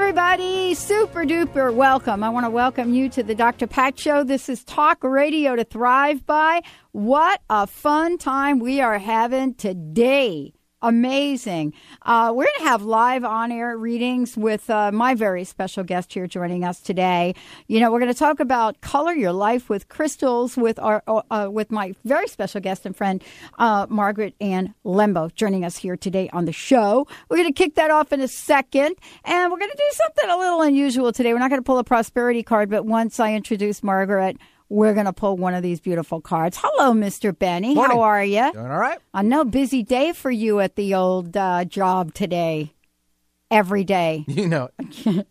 Everybody, super duper welcome. I want to welcome you to the Dr. Pat Show. This is Talk Radio to Thrive By. What a fun time we are having today amazing. Uh, we're going to have live on air readings with uh, my very special guest here joining us today. You know, we're going to talk about color your life with crystals with our uh, uh with my very special guest and friend uh, Margaret Ann Lembo joining us here today on the show. We're going to kick that off in a second, and we're going to do something a little unusual today. We're not going to pull a prosperity card, but once I introduce Margaret we're going to pull one of these beautiful cards. Hello, Mr. Benny. Morning. How are you? Doing all right. I know busy day for you at the old uh, job today. Every day. You know.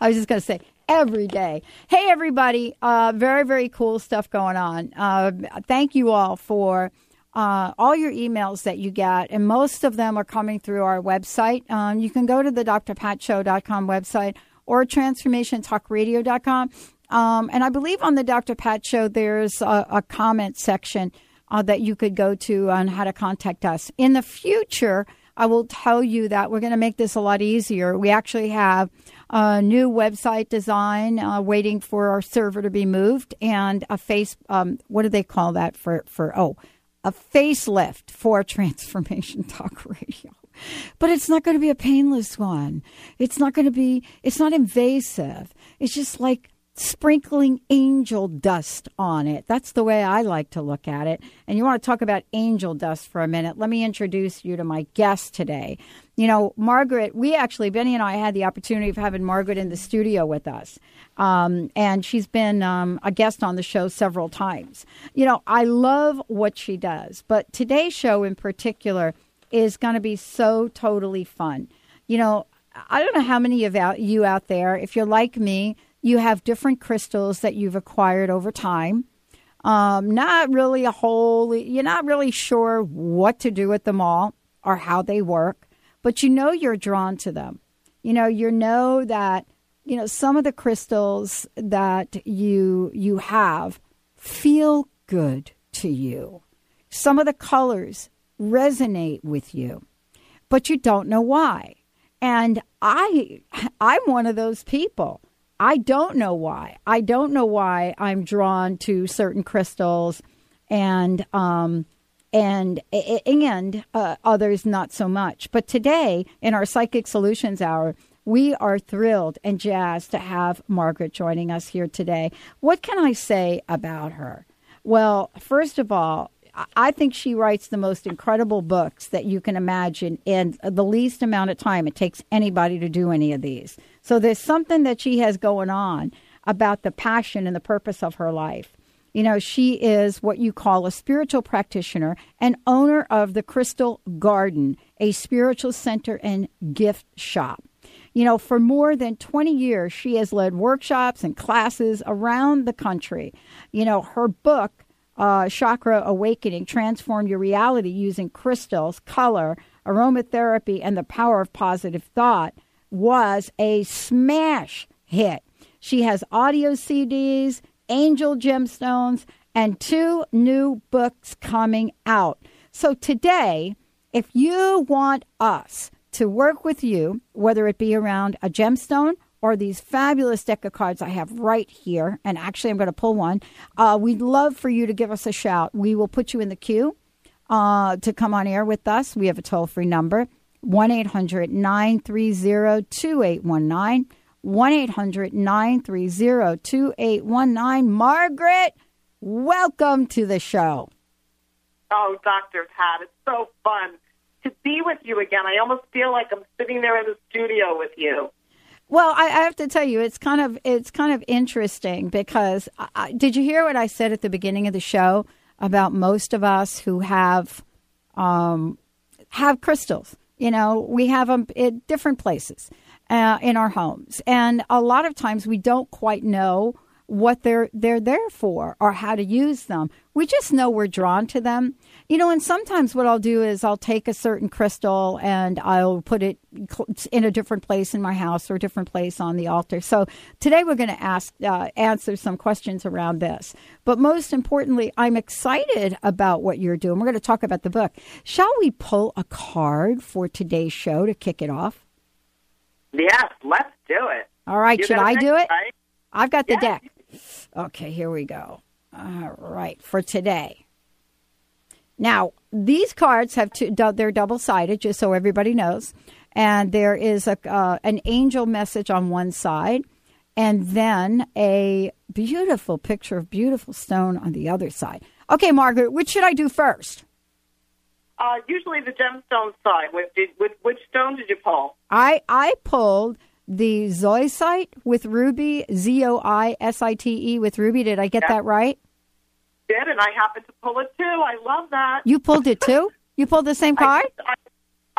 I was just going to say every day. Hey, everybody. Uh, very, very cool stuff going on. Uh, thank you all for uh, all your emails that you get, and most of them are coming through our website. Um, you can go to the drpatshow.com website or transformationtalkradio.com um, and I believe on the Dr. Pat show, there's a, a comment section uh, that you could go to on how to contact us. In the future, I will tell you that we're going to make this a lot easier. We actually have a new website design uh, waiting for our server to be moved and a face, um, what do they call that for, for, oh, a facelift for Transformation Talk Radio. But it's not going to be a painless one. It's not going to be, it's not invasive. It's just like sprinkling angel dust on it. That's the way I like to look at it. And you want to talk about angel dust for a minute. Let me introduce you to my guest today. You know, Margaret, we actually, Benny and I had the opportunity of having Margaret in the studio with us. Um, and she's been um, a guest on the show several times. You know, I love what she does, but today's show in particular is going to be so totally fun. You know, I don't know how many of you out there, if you're like me, you have different crystals that you've acquired over time. Um, not really a whole, you're not really sure what to do with them all or how they work, but you know you're drawn to them. You know, you know that, you know, some of the crystals that you you have feel good to you. Some of the colors resonate with you, but you don't know why. And I I'm one of those people. I don't know why. I don't know why I'm drawn to certain crystals, and um, and and uh, others not so much. But today, in our Psychic Solutions Hour, we are thrilled and jazzed to have Margaret joining us here today. What can I say about her? Well, first of all, I think she writes the most incredible books that you can imagine in the least amount of time it takes anybody to do any of these. So there's something that she has going on about the passion and the purpose of her life. You know, she is what you call a spiritual practitioner and owner of the Crystal Garden, a spiritual center and gift shop. You know, for more than 20 years, she has led workshops and classes around the country. You know, her book, uh, Chakra Awakening Transform Your Reality Using Crystals, Color, Aromatherapy, and the Power of Positive Thought, was a smash hit. She has audio CDs, angel gemstones, and two new books coming out. So today, if you want us to work with you, whether it be around a gemstone or these fabulous deck of cards I have right here, and actually I'm going to pull one, uh, we'd love for you to give us a shout. We will put you in the queue uh, to come on air with us. We have a toll free number 1 800 930 2819. 1 800 930 2819. Margaret, welcome to the show. Oh, Dr. Pat, it's so fun to be with you again. I almost feel like I'm sitting there in the studio with you. Well, I, I have to tell you, it's kind of it's kind of interesting because I, did you hear what I said at the beginning of the show about most of us who have um, have crystals? You know, we have them in different places uh, in our homes, and a lot of times we don't quite know what they're they're there for or how to use them. We just know we're drawn to them. You know, and sometimes what I'll do is I'll take a certain crystal and I'll put it in a different place in my house or a different place on the altar. So today we're going to ask uh, answer some questions around this. But most importantly, I'm excited about what you're doing. We're going to talk about the book. Shall we pull a card for today's show to kick it off? Yes, let's do it. All right, You should I do it? right? I've got the Yeah. deck. Okay, here we go. All right, for today. Now, these cards have two, they're double sided, just so everybody knows. And there is a uh, an angel message on one side, and then a beautiful picture of beautiful stone on the other side. Okay, Margaret, which should I do first? Uh, usually the gemstone side. Did, which, which stone did you pull? I I pulled the zoisite with ruby, Z O I S I T E with ruby. Did I get Yeah. that right? Did, and I happened to pull it too. I love that. You pulled it too? You pulled the same I card? just, I,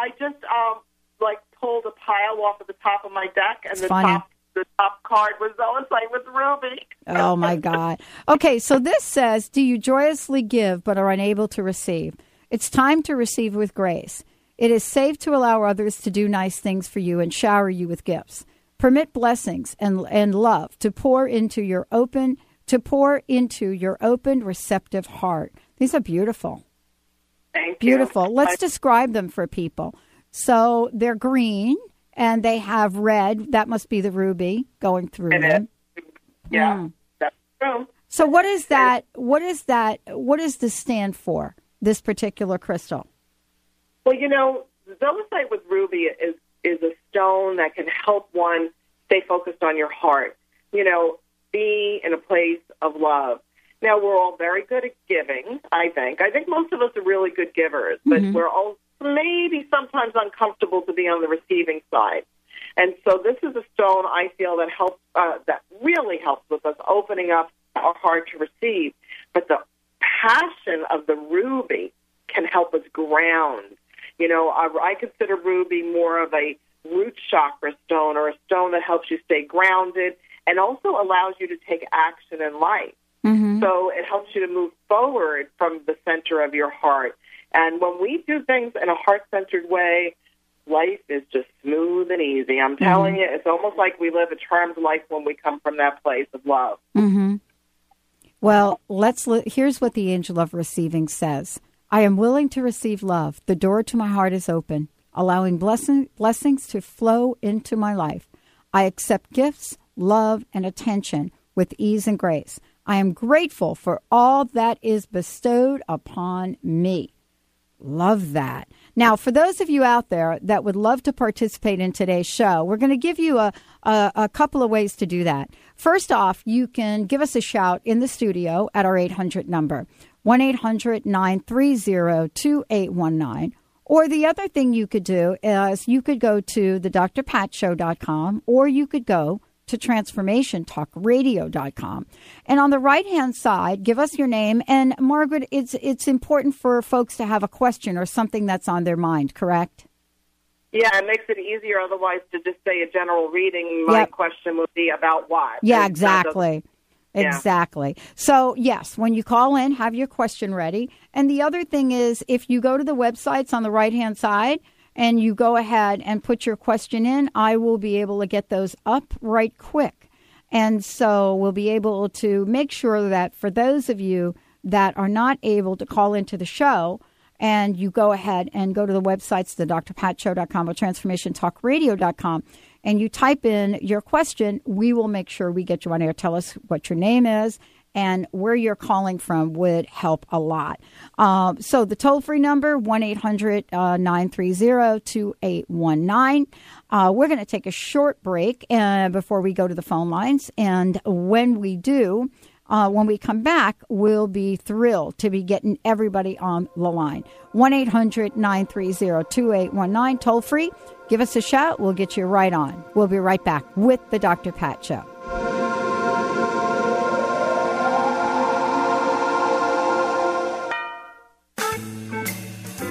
I just um, like pulled a pile off of the top of my deck, and It's the funny. top the top card was Zoisite with Ruby. Oh my God. Okay, so this says, Do you joyously give but are unable to receive? It's time to receive with grace. It is safe to allow others to do nice things for you and shower you with gifts. Permit blessings and, and love to pour into your open to pour into your open, receptive heart. These are beautiful. Thank you. Beautiful. Let's I- describe them for people. So they're green and they have red. That must be the ruby going through It them. is. Yeah, Mm. that's true. So what is that? What is that? What does this stand for? This particular crystal. Well, you know, Zoisite with ruby is is a stone that can help one stay focused on your heart. You know, be in a place of love. Now we're all very good at giving. I think. I think most of us are really good givers, but we're all maybe sometimes uncomfortable to be on the receiving side. And so this is a stone I feel that helps uh, that really helps with us opening up our heart to receive. But the passion of the ruby can help us ground. You know, I, I consider ruby more of a root chakra stone or a stone that helps you stay grounded and also allows you to take action in life. Mm-hmm. So it helps you to move forward from the center of your heart. And when we do things in a heart centered way, life is just smooth and easy. I'm telling you, it's almost like we live a charmed life when we come from that place of love. Mm-hmm. Well, let's. Li- here's what the angel of receiving says: I am willing to receive love. The door to my heart is open, allowing blessing, blessings to flow into my life. I accept gifts, love, and attention with ease and grace. I am grateful for all that is bestowed upon me. Love that. Now, for those of you out there that would love to participate in today's show, we're going to give you a, a, a couple of ways to do that. First off, you can give us a shout in the studio at our 800 number, 1 800 930 2819. Or the other thing you could do is you could go to the drpatshow.com or you could go to transformationtalkradio.com. And on the right hand side, give us your name. And Margaret, it's, it's important for folks to have a question or something that's on their mind, correct? Yeah, it makes it easier otherwise to just say a general reading. My Yep. question would be about what? Yeah, And that doesn't- exactly. Yeah. Exactly. So, yes, when you call in, have your question ready. And the other thing is, if you go to the websites on the right hand side and you go ahead and put your question in, I will be able to get those up right quick. And so we'll be able to make sure that for those of you that are not able to call into the show, and you go ahead and go to the websites, the drpatshow.com or transformationtalkradio.com, and you type in your question, we will make sure we get you on air. Tell us what your name is and where you're calling from would help a lot. Um, so the toll free number, 1 800 930 2819. Uh, We're going to take a short break uh, before we go to the phone lines. And when we do, uh, when we come back, we'll be thrilled to be getting everybody on the line. 1 800 930 2819, toll free. Give us a shout. We'll get you right on. We'll be right back with the Dr. Pat Show.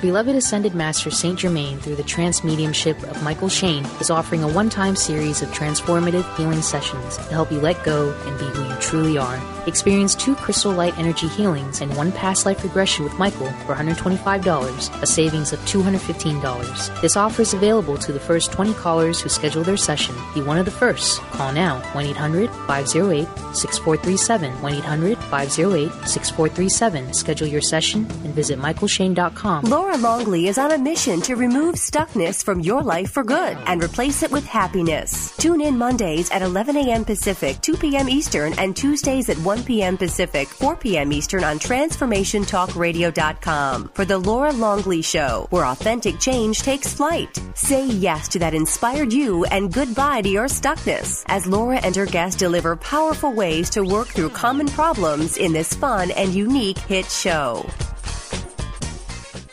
Beloved Ascended Master Saint Germain, through the trance mediumship of Michael Shane, is offering a one time series of transformative healing sessions to help you let go and be who you truly are. Experience two crystal light energy healings and one past life regression with Michael for $125, a savings of $215. This offer is available to the first 20 callers who schedule their session. Be one of the first. Call now 1 800 508 6437. 1 800 508 6437. Schedule your session and visit michaelshane.com. Laura Longley is on a mission to remove stuckness from your life for good and replace it with happiness. Tune in Mondays at 11 a.m. Pacific, 2 p.m. Eastern, and Tuesdays at 1 p.m. Pacific, 4 p.m. Eastern on TransformationTalkRadio.com for the Laura Longley Show, where authentic change takes flight. Say yes to that inspired you and goodbye to your stuckness as Laura and her guests deliver powerful ways to work through common problems in this fun and unique hit show.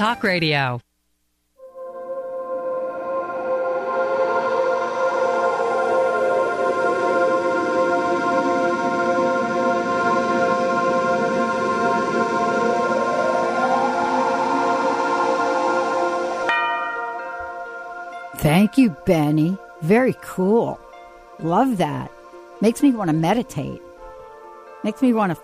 Talk Radio. Thank you, Benny. Very cool. Love that. Makes me want to meditate. Makes me want to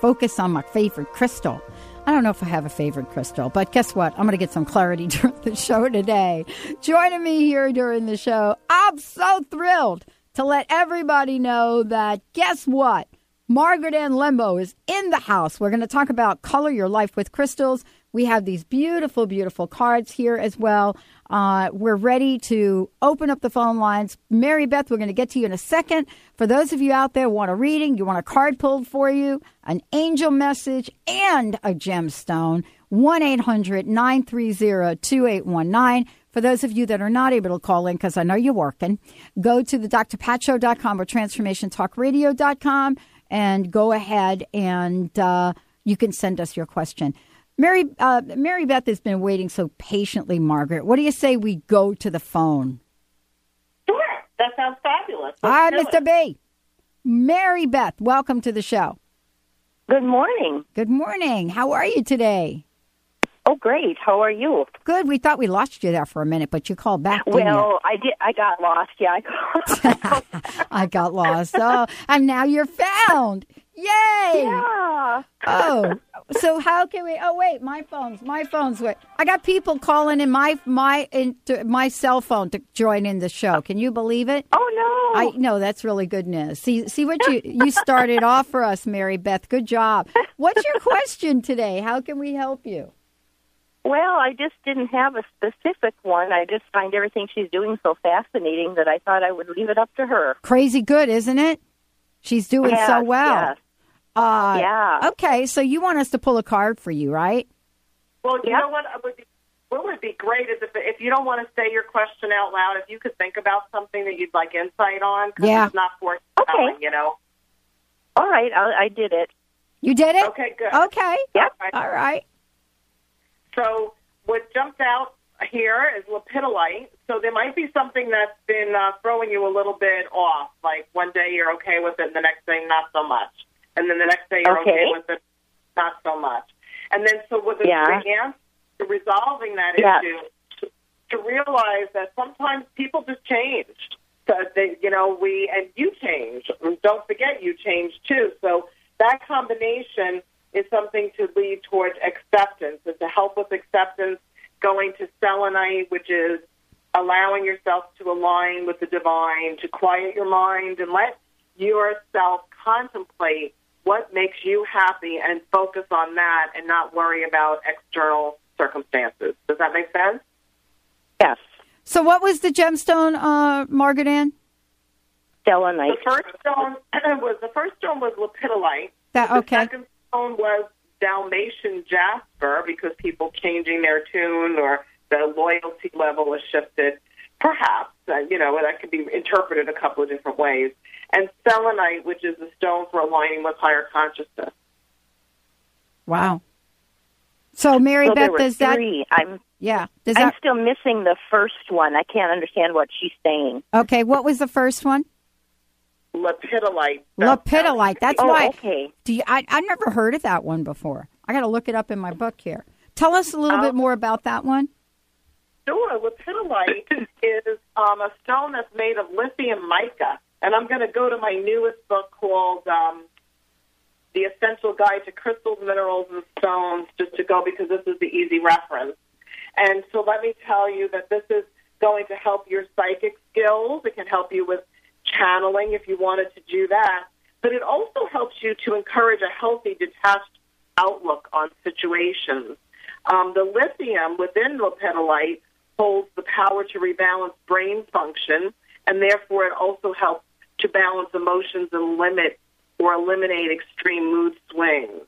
focus on my favorite crystal. I don't know if I have a favorite crystal, but guess what? I'm going to get some clarity during the show today. Joining me here during the show, I'm so thrilled to let everybody know that guess what? Margaret Ann Lembo is in the house. We're going to talk about color your life with crystals. We have these beautiful, beautiful cards here as well. Uh, we're ready to open up the phone lines. Mary Beth, we're going to get to you in a second. For those of you out there want a reading, you want a card pulled for you, an angel message, and a gemstone, 1 800 930 2819. For those of you that are not able to call in, because I know you're working, go to the or transformationtalkradio.com and go ahead and uh, you can send us your question. Mary, uh, Mary Beth has been waiting so patiently, Margaret. What do you say we go to the phone? Sure. That sounds fabulous. All right, Mr. B. Mary Beth, welcome to the show. Good morning. Good morning. How are you today? Oh, great. How are you? Good. We thought we lost you there for a minute, but you called back. Well, I did. I got lost. Yeah, I got. I got lost. Oh, and now you're found. Yay! Yeah. Oh, so how can we? Oh, wait, my phone's my phone's. Wait, I got people calling in my my into my cell phone to join in the show. Can you believe it? Oh no. I no, that's really good news. See, see what you you started off for us, Mary Beth. Good job. What's your question today? How can we help you? Well, I just didn't have a specific one. I just find everything she's doing so fascinating that I thought I would leave it up to her. Crazy good, isn't it? She's doing so well. yes. Uh, Yeah. Okay, so you want us to pull a card for you, right? Well, you Yep. know what would be what would be great is if if you don't want to say your question out loud, if you could think about something that you'd like insight on, because Yeah. it's not forced Okay. telling, you know. All right, I, I did it. You did it. Okay, good. Okay. Yep. All right. So what jumped out here is lepidolite. So there might be something that's been uh, throwing you a little bit off. Like one day you're okay with it, and the next day not so much, and then the next day you're okay, Okay. with it, not so much. And then so with the, Yeah. the answer to resolving that Yeah. issue, to, to realize that sometimes people just change. So they, you know, we and you change. Don't forget you change too. So that combination is something to lead towards acceptance and to help with acceptance. Going to selenite, which is allowing yourself to align with the divine, to quiet your mind and let yourself contemplate what makes you happy and focus on that and not worry about external circumstances. Does that make sense? Yes. So, what was the gemstone, uh, Margaret Ann? Selenite. The first stone was the first stone was lepidolite. That okay. The okay. second stone was Dalmatian jasper because people changing their tune or the loyalty level has shifted. Perhaps, uh, you know, that could be interpreted a couple of different ways. And selenite, which is the stone for aligning with higher consciousness. Wow. So, Mary so Beth, were does that? I'm Yeah. Does I'm that? still missing the first one. I can't understand what she's saying. Okay. What was the first one? Lepidolite. Lepidolite. That's oh, why. okay. Do you? I I never heard of that one before. I got to look it up in my book here. Tell us a little Oh. bit more about that one. Sure. Lepidolite is um, a stone that's made of lithium mica. And I'm going to go to my newest book called um, The Essential Guide to Crystals, Minerals, and Stones, just to go because this is the easy reference. And so let me tell you that this is going to help your psychic skills. It can help you with channeling if you wanted to do that. But it also helps you to encourage a healthy, detached outlook on situations. Um, the lithium within lepidolite holds the power to rebalance brain function, and therefore it also helps to balance emotions and limit or eliminate extreme mood swings.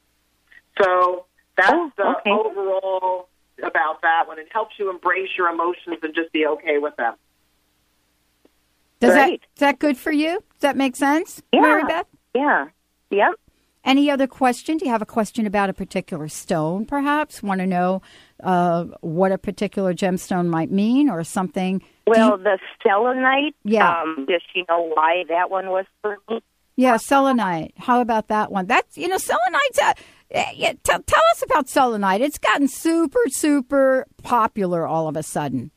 So that's Oh, the okay. overall about that one. It helps you embrace your emotions and just be okay with them. Does that Great. is that good for you? Does that make sense, Yeah. Mary Beth? Yeah. Yep. Any other question? Do you have a question about a particular stone, perhaps? Want to know uh, what a particular gemstone might mean or something? Well, you- the selenite. Yeah. Um, does she know why that one was for me? yeah, selenite. How about that one? That's, you know, selenite's, uh, yeah, tell, tell us about selenite. It's gotten super, super popular all of a sudden.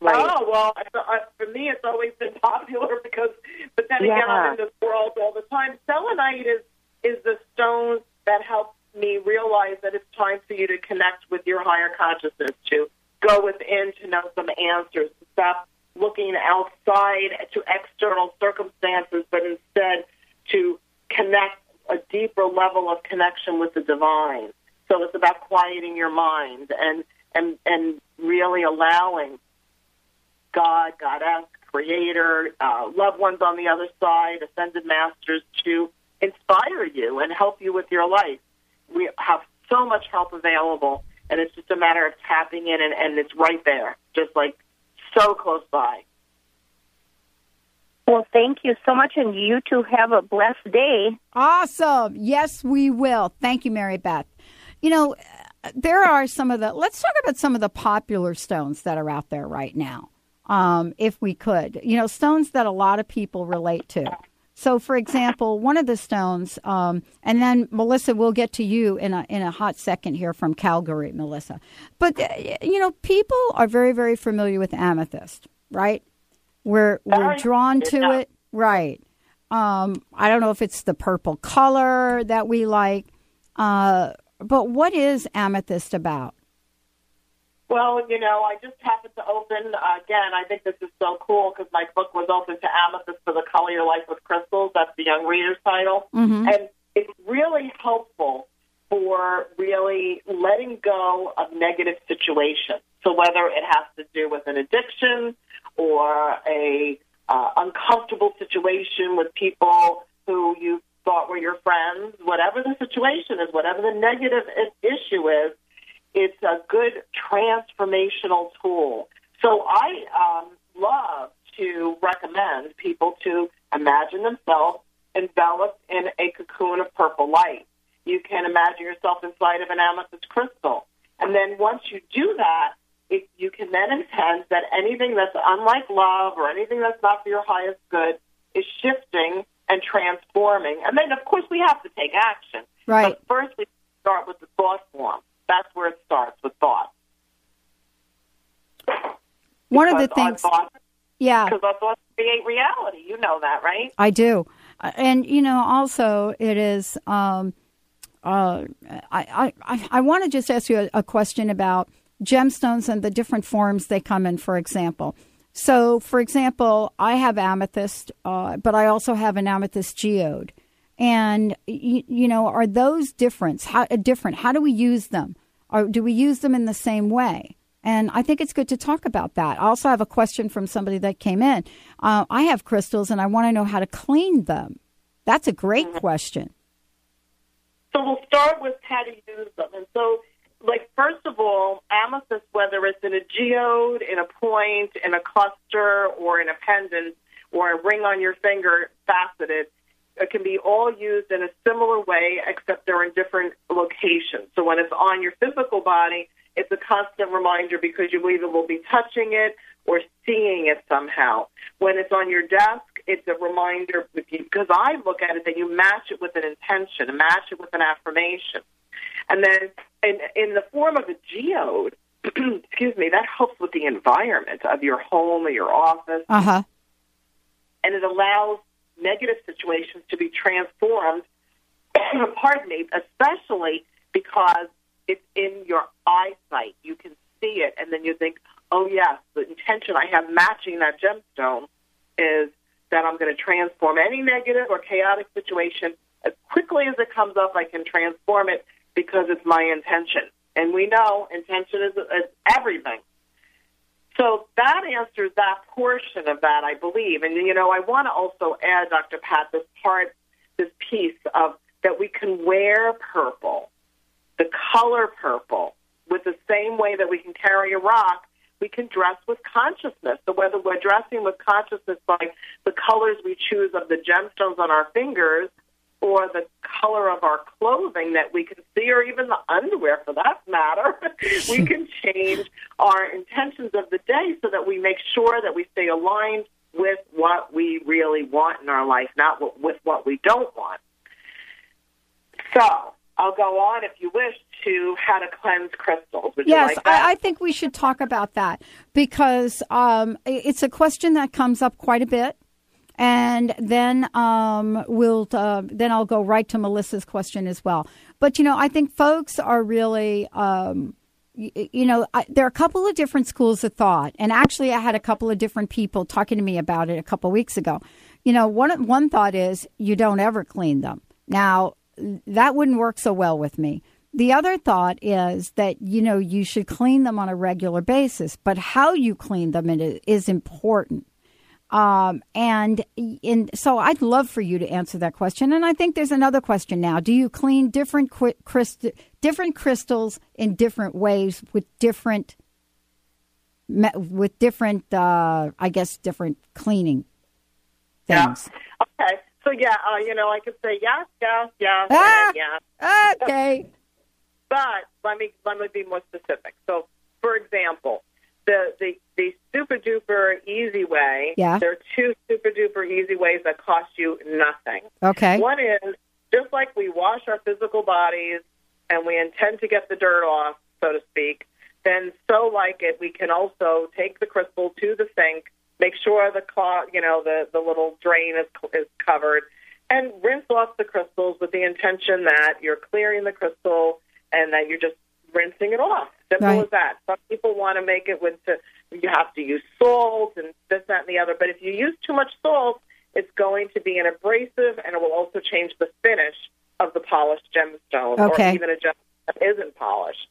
Right. Oh well, I, I, for me, it's always been popular because, but then again, Yeah. I'm in this world all the time. Selenite is is the stone that helps me realize that it's time for you to connect with your higher consciousness, to go within, to know some answers, to stop looking outside to external circumstances, but instead to connect a deeper level of connection with the divine. So it's about quieting your mind and and and really allowing God, Goddess, Creator, uh, loved ones on the other side, ascended masters to inspire you and help you with your life. We have so much help available, and it's just a matter of tapping in, and, and it's right there, just like so close by. Well, thank you so much, and you two have a blessed day. Awesome. Yes, we will. Thank you, Mary Beth. You know, uh, there are some of the, let's talk about some of the popular stones that are out there right now, um, if we could. You know, stones that a lot of people relate to. So, for example, one of the stones, um, and then Melissa, we'll get to you in a in a hot second here from Calgary, Melissa. But uh, you know, people are very very familiar with amethyst, right? We're we're drawn to it, right? Um, I don't know if it's the purple color that we like. Uh, but what is amethyst about? Well, you know, I just happened to open uh, again. I think this is so cool because my book was open to amethyst for the color your life with crystals. That's the young reader's title, Mhm. and it's really helpful for really letting go of negative situations. So whether it has to do with an addiction or a uh, uncomfortable situation with people who you thought were your friends, whatever the situation is, whatever the negative issue is, it's a good transformational tool. So I um, love to recommend people to imagine themselves enveloped in a cocoon of purple light. You can imagine yourself inside of an amethyst crystal. And then once you do that, it, you can then intend that anything that's unlike love or anything that's not for your highest good is shifting and transforming. And then, of course, we have to take action. Right. But first, we start with the thought form. That's where it starts with thought. One of the things, thoughts, yeah, because our thoughts create reality. You know that, right? I do, Uh, and you know, also it is. Um, uh, I I I want to just ask you a, a question about gemstones and the different forms they come in. For example, so for example, I have amethyst, uh, but I also have an amethyst geode, and you, you know, are those different? How uh, different? How do we use them? Or do we use them in the same way? And I think it's good to talk about that. I also have a question from somebody that came in. Uh, I have crystals and I want to know how to clean them. That's a great question. So we'll start with how to use them. And so, like, first of all, amethyst, whether it's in a geode, in a point, in a cluster, or in a pendant, or a ring on your finger faceted, it can be all used in a similar way, except they're in different locations. So when it's on your physical body, it's a constant reminder because you either will be touching it or seeing it somehow. When it's on your desk, it's a reminder because I look at it that you match it with an intention, match it with an affirmation. And then in, in the form of a geode, excuse me, that helps with the environment of your home or your office Uh huh. and it allows negative situations to be transformed, pardon me, especially because it's in your eyesight. You can see it, and then you think, oh, yes, the intention I have matching that gemstone is that I'm going to transform any negative or chaotic situation as quickly as it comes up. I can transform it because it's my intention. And we know intention is, is everything. So that answers that portion of that, I believe. And, you know, I want to also add, Dr. Pat, this part, this piece of that we can wear purple, the color purple, with the same way that we can carry a rock, we can dress with consciousness. So whether we're dressing with consciousness by the colors we choose of the gemstones on our fingers or the color of our clothing that we can see, or even the underwear for that matter, we can change our intentions of the day so that we make sure that we stay aligned with what we really want in our life, not what, with what we don't want. So I'll go on, if you wish, to how to cleanse crystals. Would Yes, like that? I, I think we should talk about that because um, it's a question that comes up quite a bit. And then um, we'll uh, then I'll go right to Melissa's question as well. But you know, I think folks are really um, you know I, there are a couple of different schools of thought, and actually, I had a couple of different people talking to me about it a couple of weeks ago. You know, one one thought is you don't ever clean them. Now that wouldn't work so well with me. The other thought is that you know you should clean them on a regular basis, but how you clean them is important. Um, and in, so I'd love for you to answer that question. And I think there's another question now. Do you clean different crystal, different crystals in different ways with different me- with different uh, I guess different cleaning things? Okay. So yeah, uh, you know, I could say yes, yes, yes, Ah! yes. Okay. But let me let me be more specific. So, for example, the the, the super duper easy way. Yeah. There are two super duper easy ways that cost you nothing. Okay. One is just like we wash our physical bodies and we intend to get the dirt off, so to speak. Then, so like it, we can also take the crystal to the sink, make sure the clot, you know, the the little drain is is covered, and rinse off the crystals with the intention that you're clearing the crystal and that you're just rinsing it off. Simple Right. as that. Some people want to make it with the, you have to use salt and this, that, and the other. But if you use too much salt, it's going to be an abrasive, and it will also change the finish of the polished gemstone, Okay. or even a gemstone that isn't polished.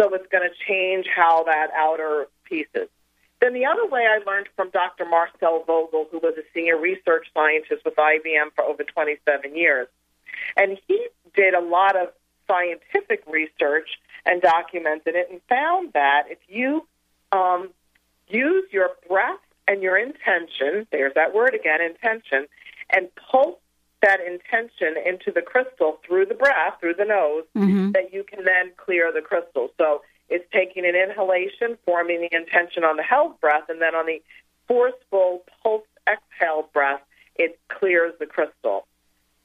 So it's going to change how that outer piece is. Then the other way I learned from Dr. Marcel Vogel, who was a senior research scientist with IBM for over 27 years. And he did a lot of scientific research and documented it and found that if you um, use your breath and your intention, there's that word again, intention, and pulse that intention into the crystal through the breath, through the nose, Mhm. that you can then clear the crystal. So it's taking an inhalation, forming the intention on the held breath, and then on the forceful pulse exhale breath, it clears the crystal.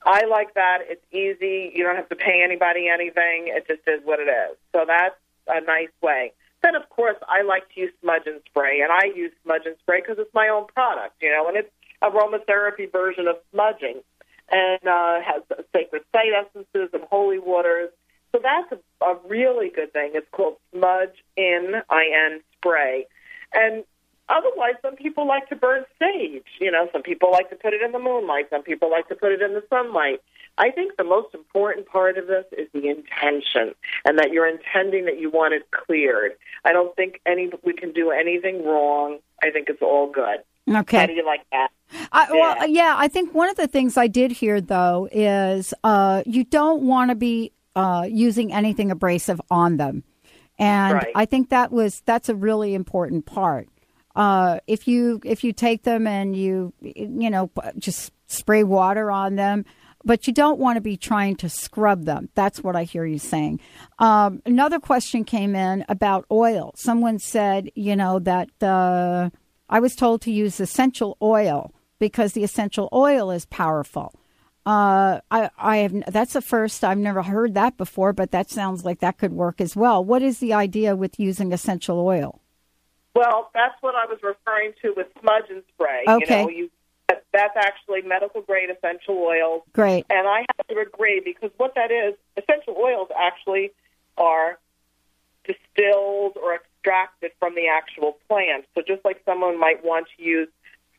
I like that. It's easy. You don't have to pay anybody anything. It just is what it is. So that's a nice way. Then, of course, I like to use smudge and spray, and I use smudge and spray because it's my own product, you know, and it's aromatherapy version of smudging, and uh, has sacred site essences and holy waters. So that's a, a really good thing. It's called smudge in in spray, and otherwise, some people like to burn sage. You know, some people like to put it in the moonlight. Some people like to put it in the sunlight. I think the most important part of this is the intention, and that you're intending that you want it cleared. I don't think any we can do anything wrong. I think it's all good. Okay. How do you like that? I, Well, yeah, I think one of the things I did hear though is uh, you don't want to be uh, using anything abrasive on them, and Right. I think that was that's a really important part. Uh, if you if you take them and you you know just spray water on them, but you don't want to be trying to scrub them. That's what I hear you saying. Um, another question came in about oil. Someone said, you know, that uh, I was told to use essential oil because the essential oil is powerful. Uh, I, I have that's the first I've never heard that before, but that sounds like that could work as well. What is the idea with using essential oil? Well, that's what I was referring to with smudge and spray. Okay. You know, you that's actually medical grade essential oils. Great. And I have to agree because what that is, essential oils actually are distilled or extracted from the actual plant. So just like someone might want to use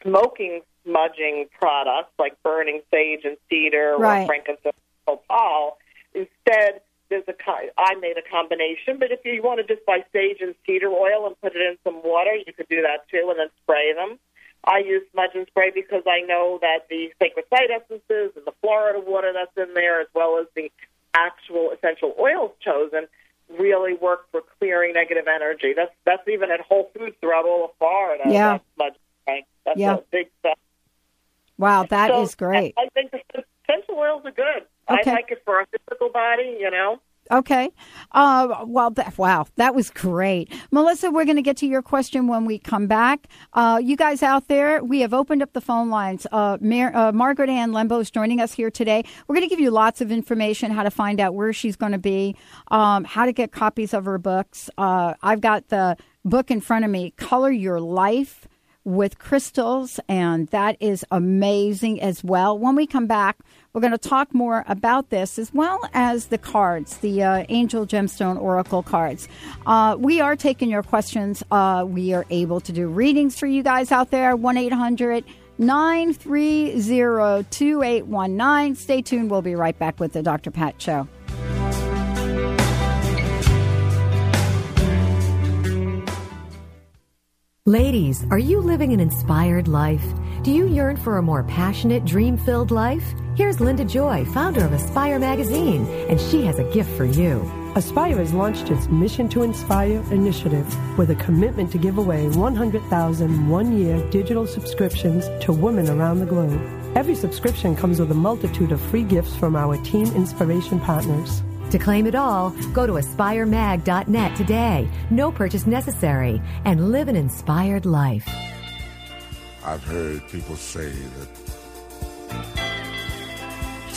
smoking smudging products like burning sage and cedar Right. or frankincense or copal, instead there's a I made a combination, but if you want to just buy sage and cedar oil and put it in some water, you could do that too, and then spray them. I use smudge and spray because I know that the sacred site essences and the Florida water that's in there, as well as the actual essential oils chosen, really work for clearing negative energy. That's that's even at Whole Foods throughout all of Florida. Yeah. That's smudge and spray. That's Yeah. a big stuff. Wow, that is So, great. I, I think the essential oils are good. Okay. I like it for a physical body, you know. Okay. Uh, well, that, wow, that was great. Melissa, we're going to get to your question when we come back. Uh, you guys out there, we have opened up the phone lines. Uh, Mar- uh, Margaret Ann Lembo is joining us here today. We're going to give you lots of information how to find out where she's going to be, um, how to get copies of her books. Uh, I've got the book in front of me, Color Your Life with crystals, and that is amazing as well. When we come back, we're going to talk more about this as well as the cards, the uh, Angel Gemstone Oracle cards. Uh, we are taking your questions. Uh, we are able to do readings for you guys out there. 1 800 930 2819. Stay tuned. We'll be right back with the Dr. Pat Show. Ladies, are you living an inspired life? Do you yearn for a more passionate, dream filled life? Here's Linda Joy, founder of Aspire Magazine, and she has a gift for you. Aspire has launched its Mission to Inspire initiative with a commitment to give away 100,000 one year digital subscriptions to women around the globe. Every subscription comes with a multitude of free gifts from our team Inspiration partners. To claim it all, go to aspiremag.net today. No purchase necessary. And live an inspired life. I've heard people say that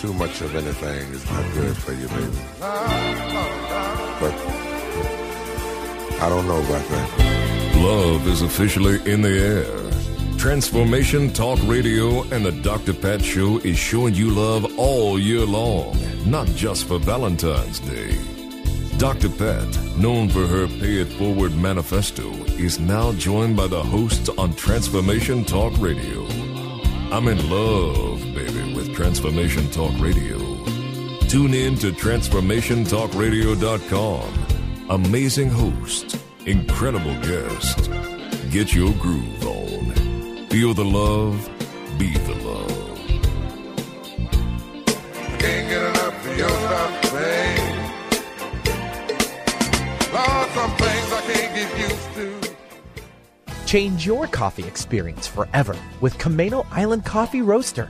too much of anything is not good for you, baby. But I don't know about that. Love is officially in the air. Transformation Talk Radio and the Dr. Pat Show is showing you love all year long, not just for Valentine's Day. Dr. Pat, known for her Pay It Forward manifesto, is now joined by the hosts on Transformation Talk Radio. I'm in love, baby, Transformation Talk Radio. Tune in to TransformationTalkRadio.com. Amazing host, incredible guest. Get your groove on. Feel the love, be the love. Can't get enough of your love, babe. Lord, some things I can't get used to. Change your coffee experience forever with Camano Island Coffee Roaster.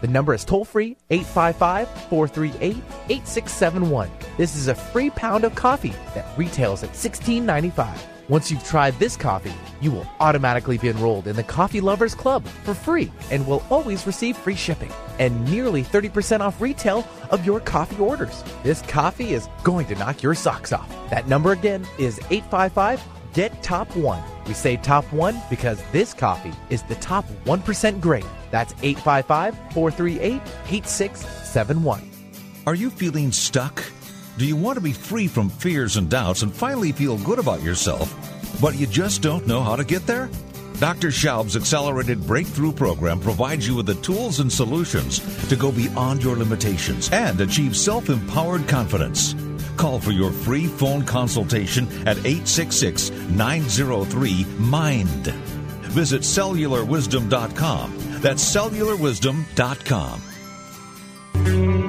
The number is toll free 855 438 8671. This is a free pound of coffee that retails at $16.95. Once you've tried this coffee, you will automatically be enrolled in the Coffee Lovers Club for free and will always receive free shipping and nearly 30% off retail of your coffee orders. This coffee is going to knock your socks off. That number again is 855 Get Top 1. We say top 1 because this coffee is the top 1% grade. That's 855 438 8671. Are you feeling stuck? Do you want to be free from fears and doubts and finally feel good about yourself, but you just don't know how to get there? Dr. Schaub's accelerated breakthrough program provides you with the tools and solutions to go beyond your limitations and achieve self empowered confidence. Call for your free phone consultation at 866 903 MIND. Visit cellularwisdom.com. That's cellularwisdom.com.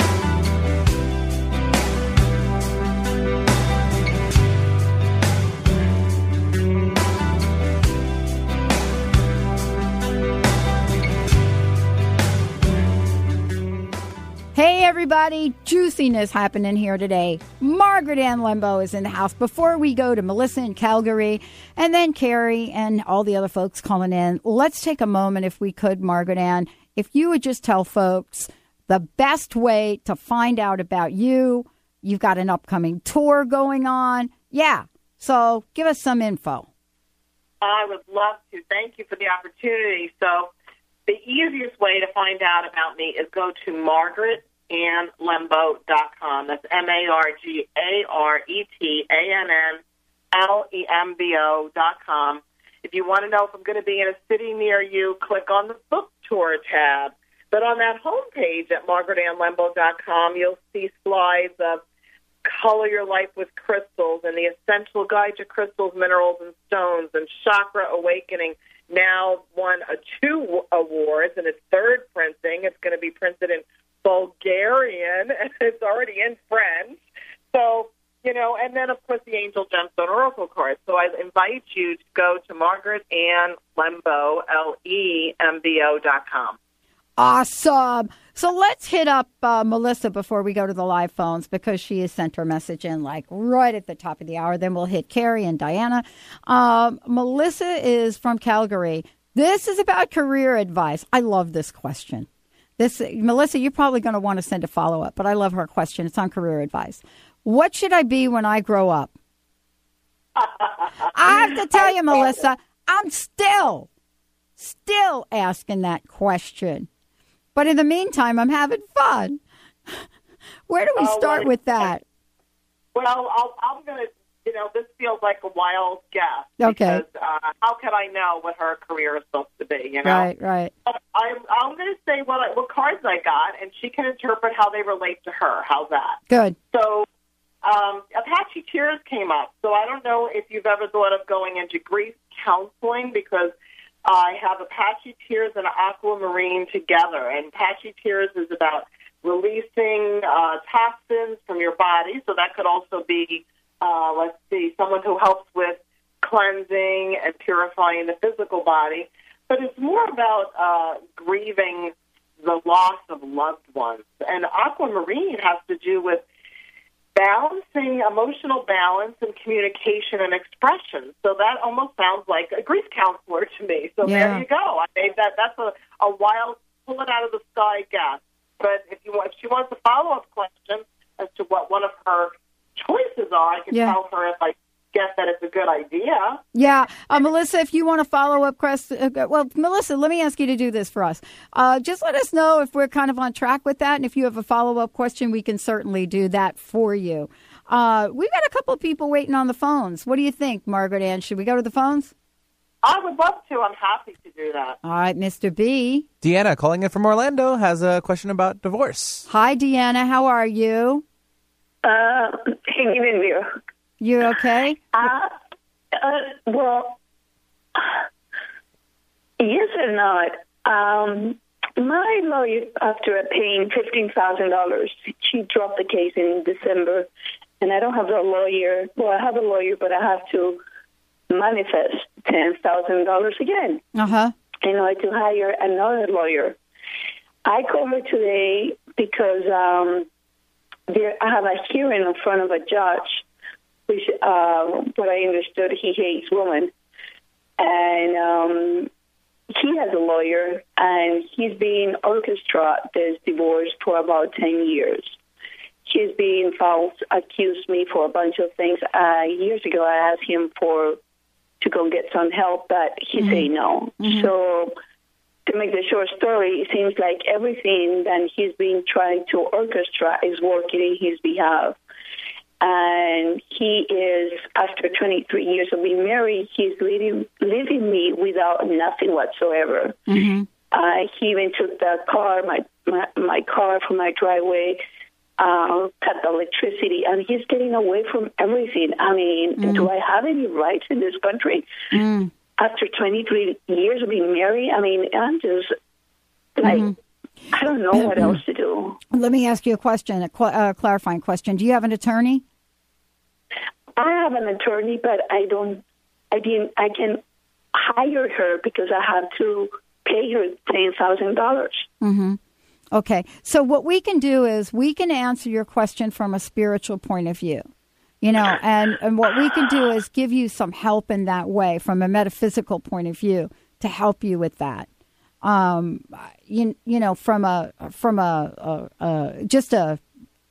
juiciness happening here today. Margaret Ann Lembo is in the house. Before we go to Melissa in Calgary and then Carrie and all the other folks calling in, let's take a moment, if we could, Margaret Ann, if you would just tell folks the best way to find out about you. You've got an upcoming tour going on. Yeah. So give us some info. I would love to. Thank you for the opportunity. So, the easiest way to find out about me is go to margaretannlembo.com. That's M A R G A R E T A N N L E M B O dot com. If you want to know if I'm going to be in a city near you, click on the book tour tab. But on that homepage at margaretannlembo.com, you'll see slides of Color Your Life with Crystals and the Essential Guide to Crystals, Minerals, and Stones and Chakra Awakening. Now won a two awards and its third printing. It's going to be printed in Bulgarian and it's already in French. So, you know, and then of course the Angel Gemstone Oracle card. So I invite you to go to Margaret Ann Lembo, L E M B O dot com. Awesome. So let's hit up uh, Melissa before we go to the live phones because she has sent her message in like right at the top of the hour. Then we'll hit Carrie and Diana. Um, Melissa is from Calgary. This is about career advice. I love this question. This Melissa, you're probably going to want to send a follow up, but I love her question. It's on career advice. What should I be when I grow up? I have to tell you, Melissa, I'm still, still asking that question. But in the meantime, I'm having fun. Where do we start with that? Well, I'll, I'm going to, you know, this feels like a wild guess. Okay. Because uh, how can I know what her career is supposed to be, you know? Right, right. I'm, I'm going to say what, I, what cards I got, and she can interpret how they relate to her. How's that? Good. So, um, Apache Tears came up. So I don't know if you've ever thought of going into grief counseling because I have Apache Tears and Aquamarine together. And Apache Tears is about releasing uh, toxins from your body. So that could also be, uh, let's see, someone who helps with cleansing and purifying the physical body. But it's more about uh, grieving the loss of loved ones. And aquamarine has to do with balancing emotional balance and communication and expression. So that almost sounds like a grief counselor to me. So Yeah. there you go. I made that. That's a, a wild pull it out of the sky guess. But if you want, if she wants a follow up question as to what one of her choices are, I can Yeah. tell her if I guess that it's a good idea. Yeah, uh, Melissa, if you want to follow up question, uh, well, Melissa, let me ask you to do this for us. Uh, just let us know if we're kind of on track with that, and if you have a follow up question, we can certainly do that for you. Uh, we've got a couple of people waiting on the phones. What do you think, Margaret Ann? Should we go to the phones? I would love to. I'm happy to do that. All right, Mr. B. Deanna, calling in from Orlando, has a question about divorce. Hi, Deanna. How are you? Uh, can you even hear? You okay? Uh, uh, well, yes and not. Um, my lawyer, after paying fifteen thousand dollars, she dropped the case in December, and I don't have a lawyer. Well, I have a lawyer, but I have to manifest ten thousand dollars again Uh huh. in order to hire another lawyer. I called her today because um, there, I have a hearing in front of a judge, which, uh, what I understood, he hates women. And um, he has a lawyer, and he's been orchestrated this divorce for about 10 years. He's been false, accused me for a bunch of things. Uh, years ago, I asked him for to go get some help, but he said no. So to make the short story, it seems like everything that he's been trying to orchestrate is working in his behalf. And he is, after 23 years of being married, he's leaving, leaving me without nothing whatsoever. Mm-hmm. Uh, he even took the car, my, my, my car from my driveway, uh, cut the electricity, and he's getting away from everything. I mean, do I have any rights in this country? Mm. After 23 years of being married, I mean, I'm just like, I don't know what else to do. Let me ask you a question, a cl- uh, clarifying question. Do you have an attorney? I have an attorney, but I don't, I didn't, I can hire her because I have to pay her $10,000. Mm-hmm. Okay. So what we can do is we can answer your question from a spiritual point of view. You know, and, and what we can do is give you some help in that way from a metaphysical point of view to help you with that. Um, you, you know, from a from a, a, a just a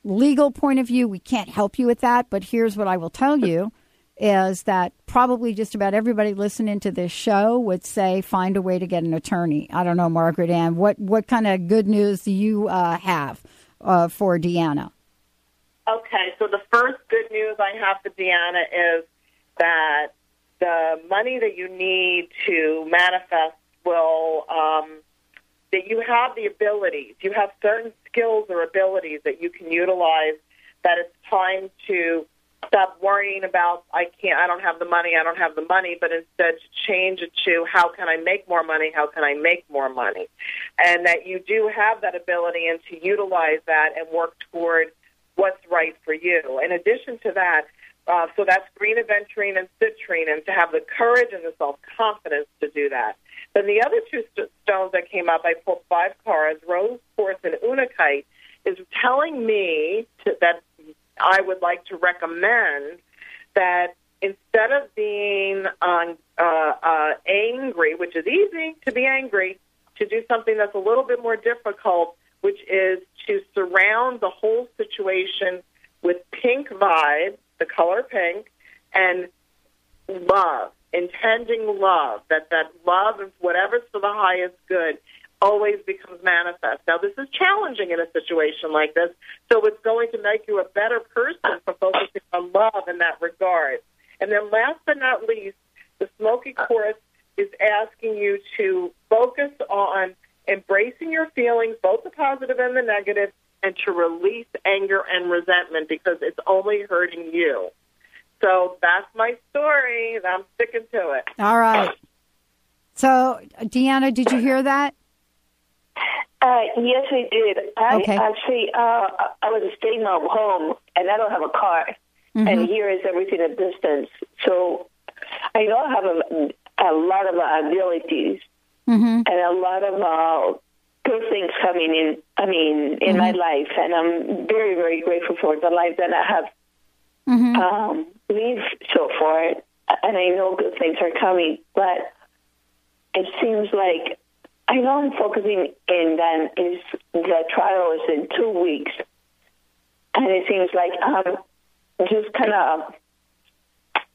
legal point of view, we can't help you with that. But here's what I will tell you: is that probably just about everybody listening to this show would say find a way to get an attorney. I don't know, Margaret Ann, what what kind of good news do you uh, have uh, for Deanna? Okay, so the first good news I have for Deanna is that the money that you need to manifest will, um, that you have the abilities, you have certain skills or abilities that you can utilize, that it's time to stop worrying about, I can't, I don't have the money, I don't have the money, but instead to change it to how can I make more money, how can I make more money? And that you do have that ability and to utilize that and work toward what's right for you. In addition to that, uh, so that's green aventurine and citrine, and to have the courage and the self confidence to do that. Then the other two st- stones that came up, I pulled five cards, rose quartz and unakite, is telling me to, that I would like to recommend that instead of being um, uh, uh, angry, which is easy to be angry, to do something that's a little bit more difficult, which is to surround the whole situation with pink vibes, the color pink, and love, intending love, that that love is whatever's for the highest good always becomes manifest. Now, this is challenging in a situation like this, so it's going to make you a better person for focusing on love in that regard. And then last but not least, the smoky quartz is asking you to focus on embracing your feelings, both the positive and the negative, and to release anger and resentment because it's only hurting you. So that's my story. and I'm sticking to it. All right. So, Deanna, did you hear that? Uh, yes, I did. I Okay. actually, uh, I was staying at home, and I don't have a car, Mhm. and here is everything at distance. So I know I have a, a lot of uh, abilities Mm-hmm. and a lot of uh, good things coming in. I mean, in my life, and I'm very, very grateful for the life that I have Mm-hmm. um, lived so far. And I know good things are coming, but it seems like I know I'm focusing in that is the trial is in two weeks, and it seems like I'm just kind of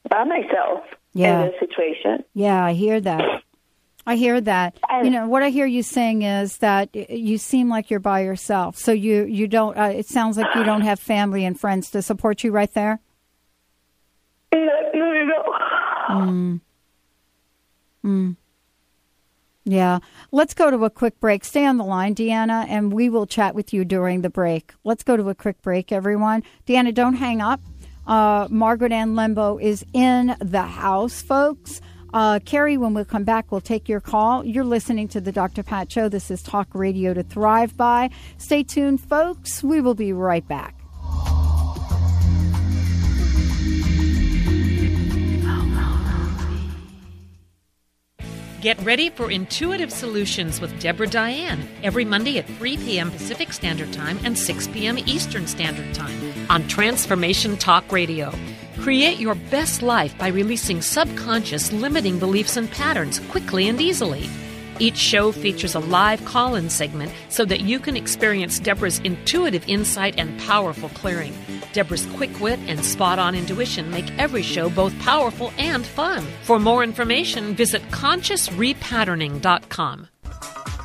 by myself Yeah. in this situation. Yeah, I hear that. I hear that. you know what I hear you saying is that you seem like you're by yourself. So you you don't. Uh, it sounds like you don't have family and friends to support you right there. No, no, no. Mm. Mm. Yeah. Let's go to a quick break. Stay on the line, Deanna, and we will chat with you during the break. Let's go to a quick break, everyone. Deanna, don't hang up. Uh, Margaret Ann Lembo is in the house, folks. Uh, Carrie, when we come back, we'll take your call. You're listening to the Dr. Pat Show. This is Talk Radio to Thrive By. Stay tuned, folks. We will be right back. Get ready for intuitive solutions with Deborah Diane every Monday at 3 p.m. Pacific Standard Time and 6 p.m. Eastern Standard Time on Transformation Talk Radio. Create your best life by releasing subconscious limiting beliefs and patterns quickly and easily. Each show features a live call in segment so that you can experience Deborah's intuitive insight and powerful clearing. Deborah's quick wit and spot on intuition make every show both powerful and fun. For more information, visit consciousrepatterning.com.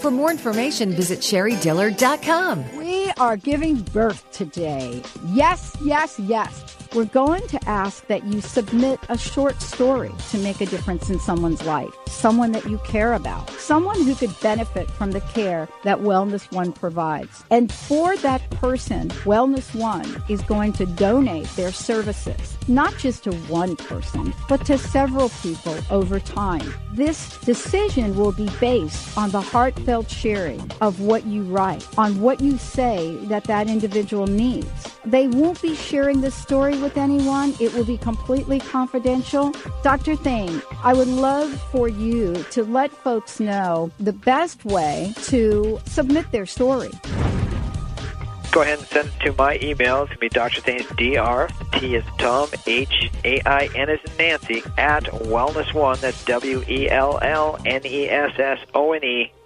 For more information, visit sherriedillard.com. We are giving birth today. Yes, yes, yes. We're going to ask that you submit a short story to make a difference in someone's life, someone that you care about, someone who could benefit from the care that Wellness One provides. And for that person, Wellness One is going to donate their services, not just to one person, but to several people over time. This decision will be based on the heartfelt sharing of what you write, on what you say that that individual needs. They won't be sharing this story with anyone. It will be completely confidential. Dr. Thain, I would love for you to let folks know the best way to submit their story. Go ahead and send it to my email. It's going to be Dr. Thain's DR, T is Tom, H A I N is Nancy, at Wellness One. That's W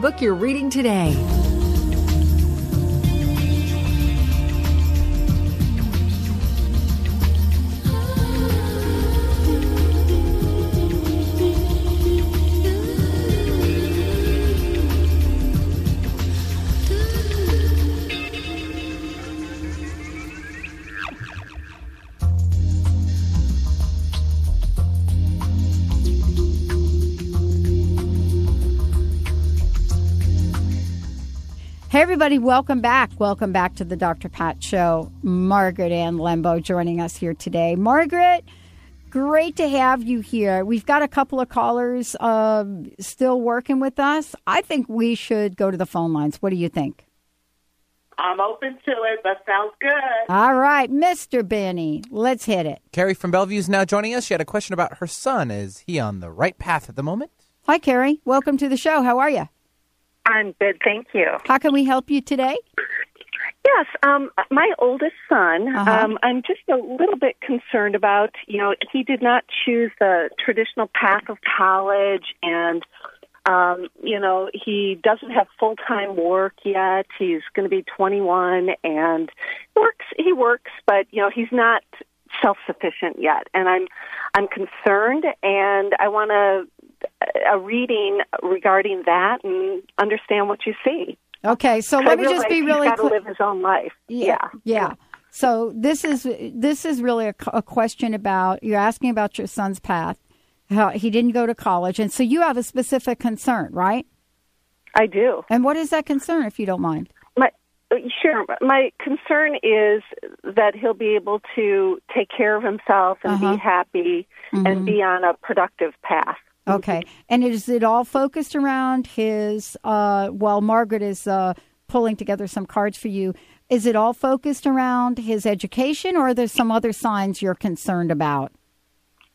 book your reading today. Everybody, welcome back. Welcome back to the Dr. Pat Show. Margaret Ann Lembo joining us here today. Margaret, great to have you here. We've got a couple of callers uh, still working with us. I think we should go to the phone lines. What do you think? I'm open to it. That sounds good. All right, Mr. Benny, let's hit it. Carrie from Bellevue is now joining us. She had a question about her son. Is he on the right path at the moment? Hi, Carrie. Welcome to the show. How are you? I'm good, thank you. How can we help you today? Yes, um, my oldest son, Uh-huh. um, I'm just a little bit concerned about. You know, he did not choose the traditional path of college, and um, you know, he doesn't have full time work yet. He's going to be 21, and works. He works, but you know, he's not self sufficient yet, and I'm I'm concerned, and I want a a reading regarding that and understand what you see. Okay, so let me just be really got to clear. live his own life. Yeah, yeah. So this is this is really a, a question about you're asking about your son's path. How he didn't go to college, and so you have a specific concern, right? I do. And what is that concern, if you don't mind? My sure. My concern is that he'll be able to take care of himself and Uh-huh. be happy Mhm. and be on a productive path. Okay, and is it all focused around his? Uh, well, Margaret is uh, pulling together some cards for you. Is it all focused around his education, or are there some other signs you're concerned about?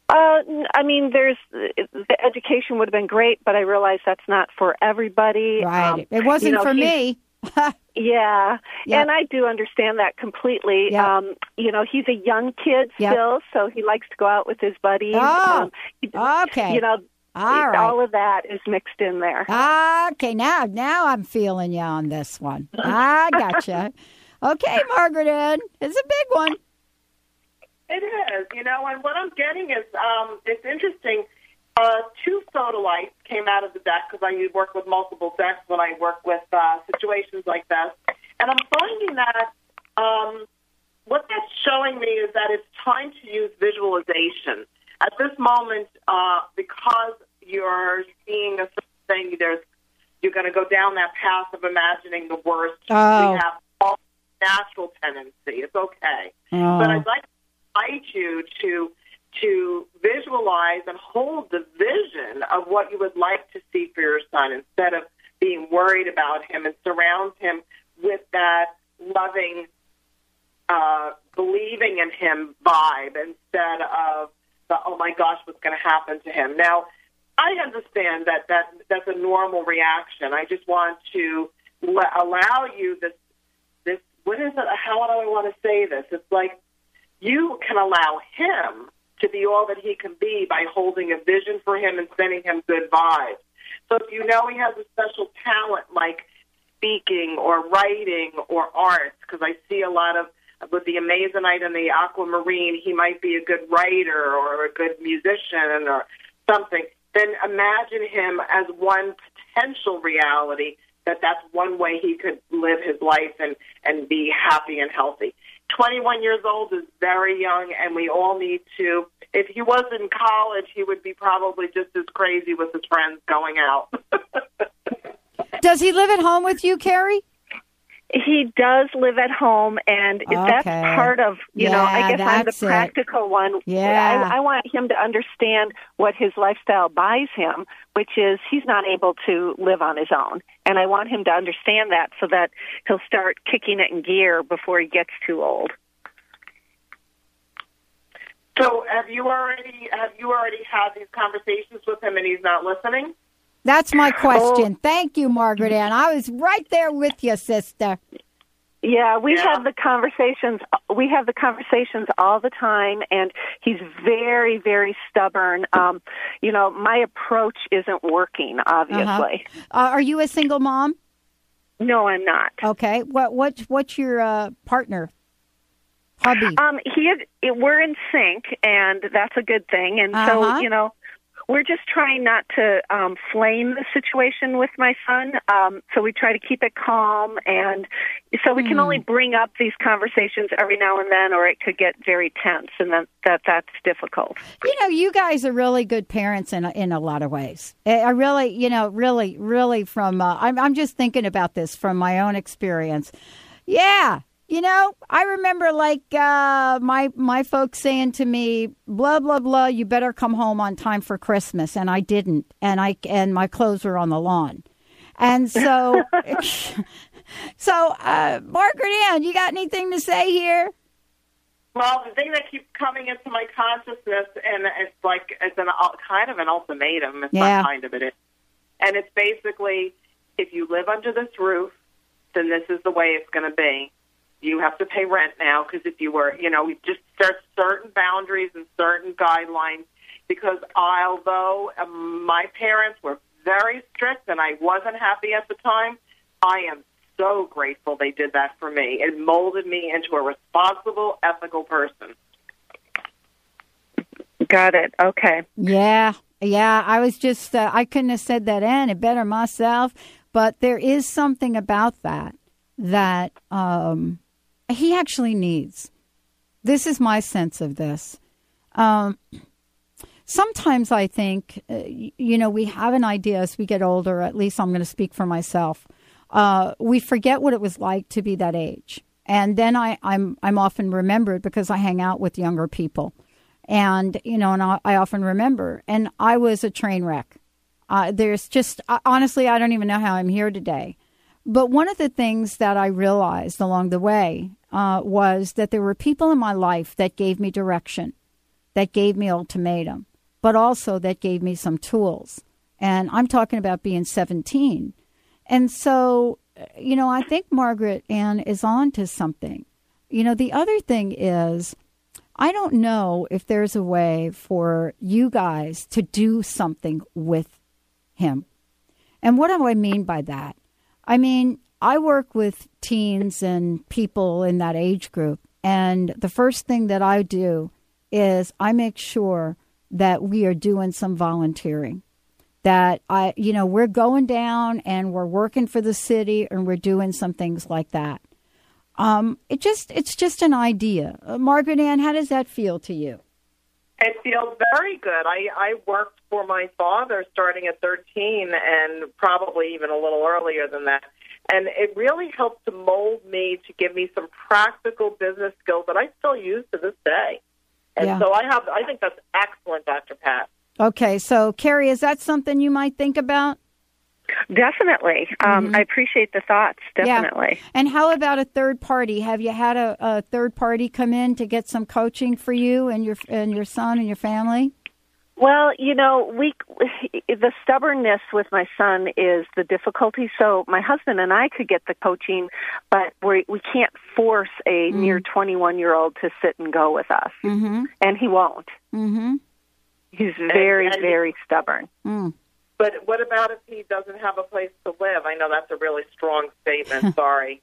Uh, I mean, there's the education would have been great, but I realize that's not for everybody. Right. Um, it wasn't you know, for me. Yeah, Yep. and I do understand that completely. Yep. Um, you know, he's a young kid Yep. still, so he likes to go out with his buddies. Oh, um, okay. You know, All all of that is mixed in there. Okay, now now I'm feeling you on this one. I gotcha. Okay, Margaret Ann, it's a big one. It is, you know, and what I'm getting is um, it's interesting. Uh, two sodalites came out of the deck because I work with multiple decks when I work with uh, situations like this, and I'm finding that um, what that's showing me is that it's time to use visualization at this moment uh, because you're seeing a certain thing. There's you're going to go down that path of imagining the worst. Oh. We have all natural tendency. It's okay. Oh. But I'd like to invite you to to visualize and hold the vision of what you would like to see for your son instead of being worried about him and surround him with that loving uh, believing in him vibe instead of the oh my gosh what's going to happen to him now i understand that that that's a normal reaction. I just want to le- allow you this this what is it how do i want to say this? It's like you can allow him to be all that he can be by holding a vision for him and sending him good vibes. So if you know he has a special talent like speaking or writing or arts, because I see a lot of with the Amazonite and the aquamarine, he might be a good writer or a good musician or something. Then imagine him as one potential reality that that's one way he could live his life and and be happy and healthy. 21 years old is very young, and we all need to. If he was in college, he would be probably just as crazy with his friends going out. Does he live at home with you, Carrie? He does live at home, and that's part of you know. I guess I'm the that's it. practical one. Yeah. I, I want him to understand what his lifestyle buys him, which is he's not able to live on his own, and I want him to understand that so that he'll start kicking it in gear before he gets too old. So have you already have you already had these conversations with him and he's not listening? That's my Oh. question. Thank you, Margaret Ann. I was right there with you, sister. Yeah, we have the conversations. We have the conversations all the time, and he's very, very stubborn. Um, you know, my approach isn't working. Obviously, Uh, are you a single mom? no, I'm not. Okay. What what what's your uh, partner? Hubby. Um, he is, we're in sync, and that's a good thing. And Uh-huh. so, you know, we're just trying not to um, flame the situation with my son. Um, so we try to keep it calm, and so we can Hmm. only bring up these conversations every now and then, or it could get very tense, and then that that's difficult. You know, you guys are really good parents in a, in a lot of ways. I I really, you know, really, really from. Uh, I'm I'm just thinking about this from my own experience. Yeah, you know, I remember like uh, my my folks saying to me, "Blah blah blah, you better come home on time for Christmas," and I didn't, and I and my clothes were on the lawn, and so. so, uh, Margaret Ann, you got anything to say here? Well, the thing that keeps coming into my consciousness, and it's like it's an kind of an ultimatum. It's Yeah. not kind of it is, and it's basically if you live under this roof, then this is the way it's going to be. You have to pay rent now because if you were, you know, we just there's certain boundaries and certain guidelines. Because although um, my parents were very strict and I wasn't happy at the time, I am so grateful they did that for me. It molded me into a responsible, ethical person. Got it. Okay. Yeah, yeah. I was just, uh, I couldn't have said that any better myself. But there is something about that that um, he actually needs. This is my sense of this. Um, sometimes I think, uh, you know, we have an idea as we get older, at least I'm going to speak for myself. Uh, we forget what it was like to be that age. And then I, I'm, I'm often remembered because I hang out with younger people. And, you know, and I, often remember. And I was a train wreck. Uh, there's just, uh, honestly, I don't even know how I'm here today. But one of the things that I realized along the way uh, was that there were people in my life that gave me direction, that gave me ultimatum, but also that gave me some tools. And I'm talking about being 17. And so, you know, I think Margaret Ann is on to something. You know, the other thing is, I don't know if there's a way for you guys to do something with him. And what do I mean by that? I mean, I work with teens and people in that age group. And the first thing that I do is I make sure that we are doing some volunteering. That I, you know, we're going down and we're working for the city and we're doing some things like that. Um, it just, it's just an idea. Uh, Margaret Ann, how does that feel to you? It feels very good. I, I worked for my father starting at 13 and probably even a little earlier than that. And it really helped to mold me to give me some practical business skills that I still use to this day. And Yeah. so I have, I think that's excellent, Dr. Pat. Okay, so Carrie, is that something you might think about? Definitely. Um, Mhm. I appreciate the thoughts. Definitely. Yeah. And how about a third party? Have you had a, a third party come in to get some coaching for you and your and your son and your family? Well, you know, we the stubbornness with my son is the difficulty. So my husband and I could get the coaching, but we we can't force a near 21 year old to sit and go with us, Mm-hmm. and he won't. Mm-hmm. He's very very stubborn. Mm. But what about if he doesn't have a place to live? I know that's a really strong statement. Sorry.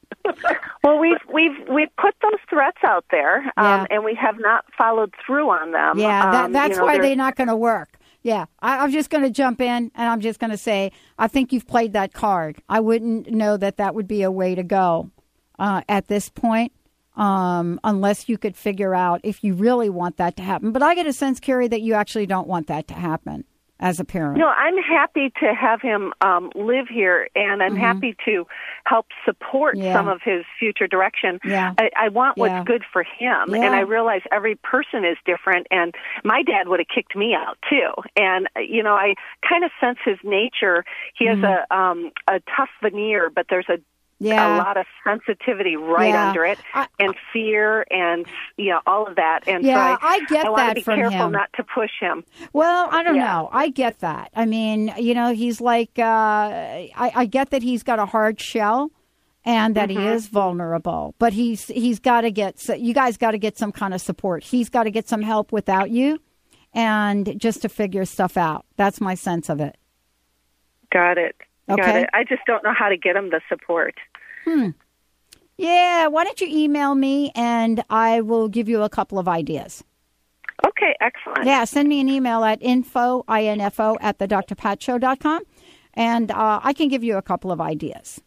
Well, we've we've we've put those threats out there, um, Yeah. and we have not followed through on them. Yeah, that, Um, that's you know, why they're- they're not going to work. Yeah, I, I'm just going to jump in and I'm just going to say I think you've played that card. I wouldn't know that that would be a way to go uh, at this point. Um, unless you could figure out if you really want that to happen. But I get a sense, Carrie, that you actually don't want that to happen as a parent. No, I'm happy to have him um, live here, and I'm Mhm. happy to help support Yeah. some of his future direction. Yeah. I, I want what's Yeah. good for him, and I realize every person is different. And my dad would have kicked me out too. And uh, you know, I kind of sense his nature. He has Mhm. a um, a tough veneer, but there's a Yeah. a lot of sensitivity right Yeah. under it, and fear, and you know all of that. And Yeah, so I get I that to be from careful him. not to push him. Well, I don't Yeah. know. I get that. I mean, you know, he's like, uh, I, I get that he's got a hard shell and that he Mhm. is vulnerable, but he's he's got to get. so- You guys got to get some kind of support. He's got to get some help without you, and just to figure stuff out. That's my sense of it. Got it. Got Okay. it. I just don't know how to get them the support. Hmm. Yeah. Why don't you email me and I will give you a couple of ideas. Okay, excellent. Yeah, send me an email at info, I-N-F-O, at the drpatshow.com, and uh, I can give you a couple of ideas.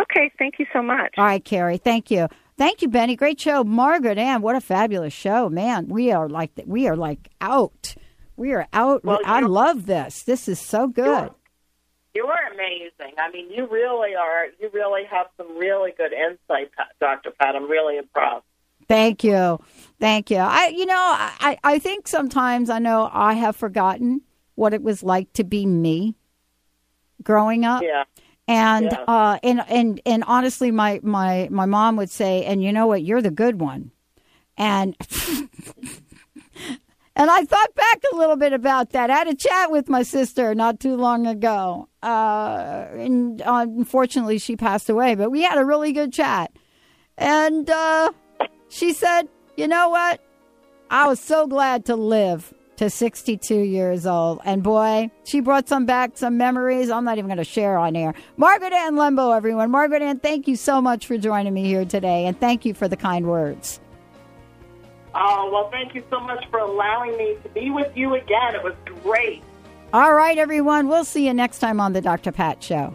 Okay, thank you so much. All right, Carrie, thank you. Thank you, Benny. Great show. Margaret Ann, what a fabulous show. Man, we are like, we are like out. We are out. Well, I love this. This is so good. You are amazing. I mean, you really are. You really have some really good insight, Dr. Pat. I'm really impressed. Thank you. Thank you. I you know, I, I think sometimes I know I have forgotten what it was like to be me growing up. Yeah. And Yeah. uh, and and and honestly, my my my mom would say, "And you know what? You're the good one." And and I thought back a little bit about that. I had a chat with my sister not too long ago. Uh, and unfortunately, she passed away, but we had a really good chat. And uh, she said, "You know what? I was so glad to live." To 62 years old. And boy, she brought some back, some memories I'm not even going to share on air. Margaret Ann Lembo, everyone. Margaret Ann, thank you so much for joining me here today. And thank you for the kind words. Oh, well, thank you so much for allowing me to be with you again. It was great. All right, everyone. We'll see you next time on the Dr. Pat Show.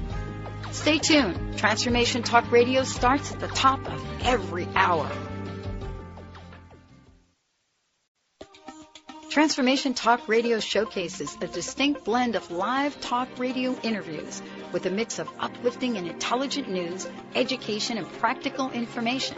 Stay tuned. Transformation Talk Radio starts at the top of every hour. Transformation Talk Radio showcases a distinct blend of live talk radio interviews with a mix of uplifting and intelligent news, education, and practical information.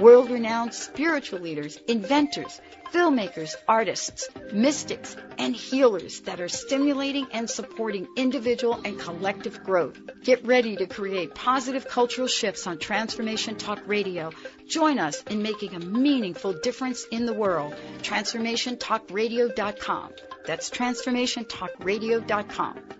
world-renowned spiritual leaders, inventors, filmmakers, artists, mystics, and healers that are stimulating and supporting individual and collective growth. Get ready to create positive cultural shifts on Transformation Talk Radio. Join us in making a meaningful difference in the world. TransformationTalkRadio.com. That's TransformationTalkRadio.com.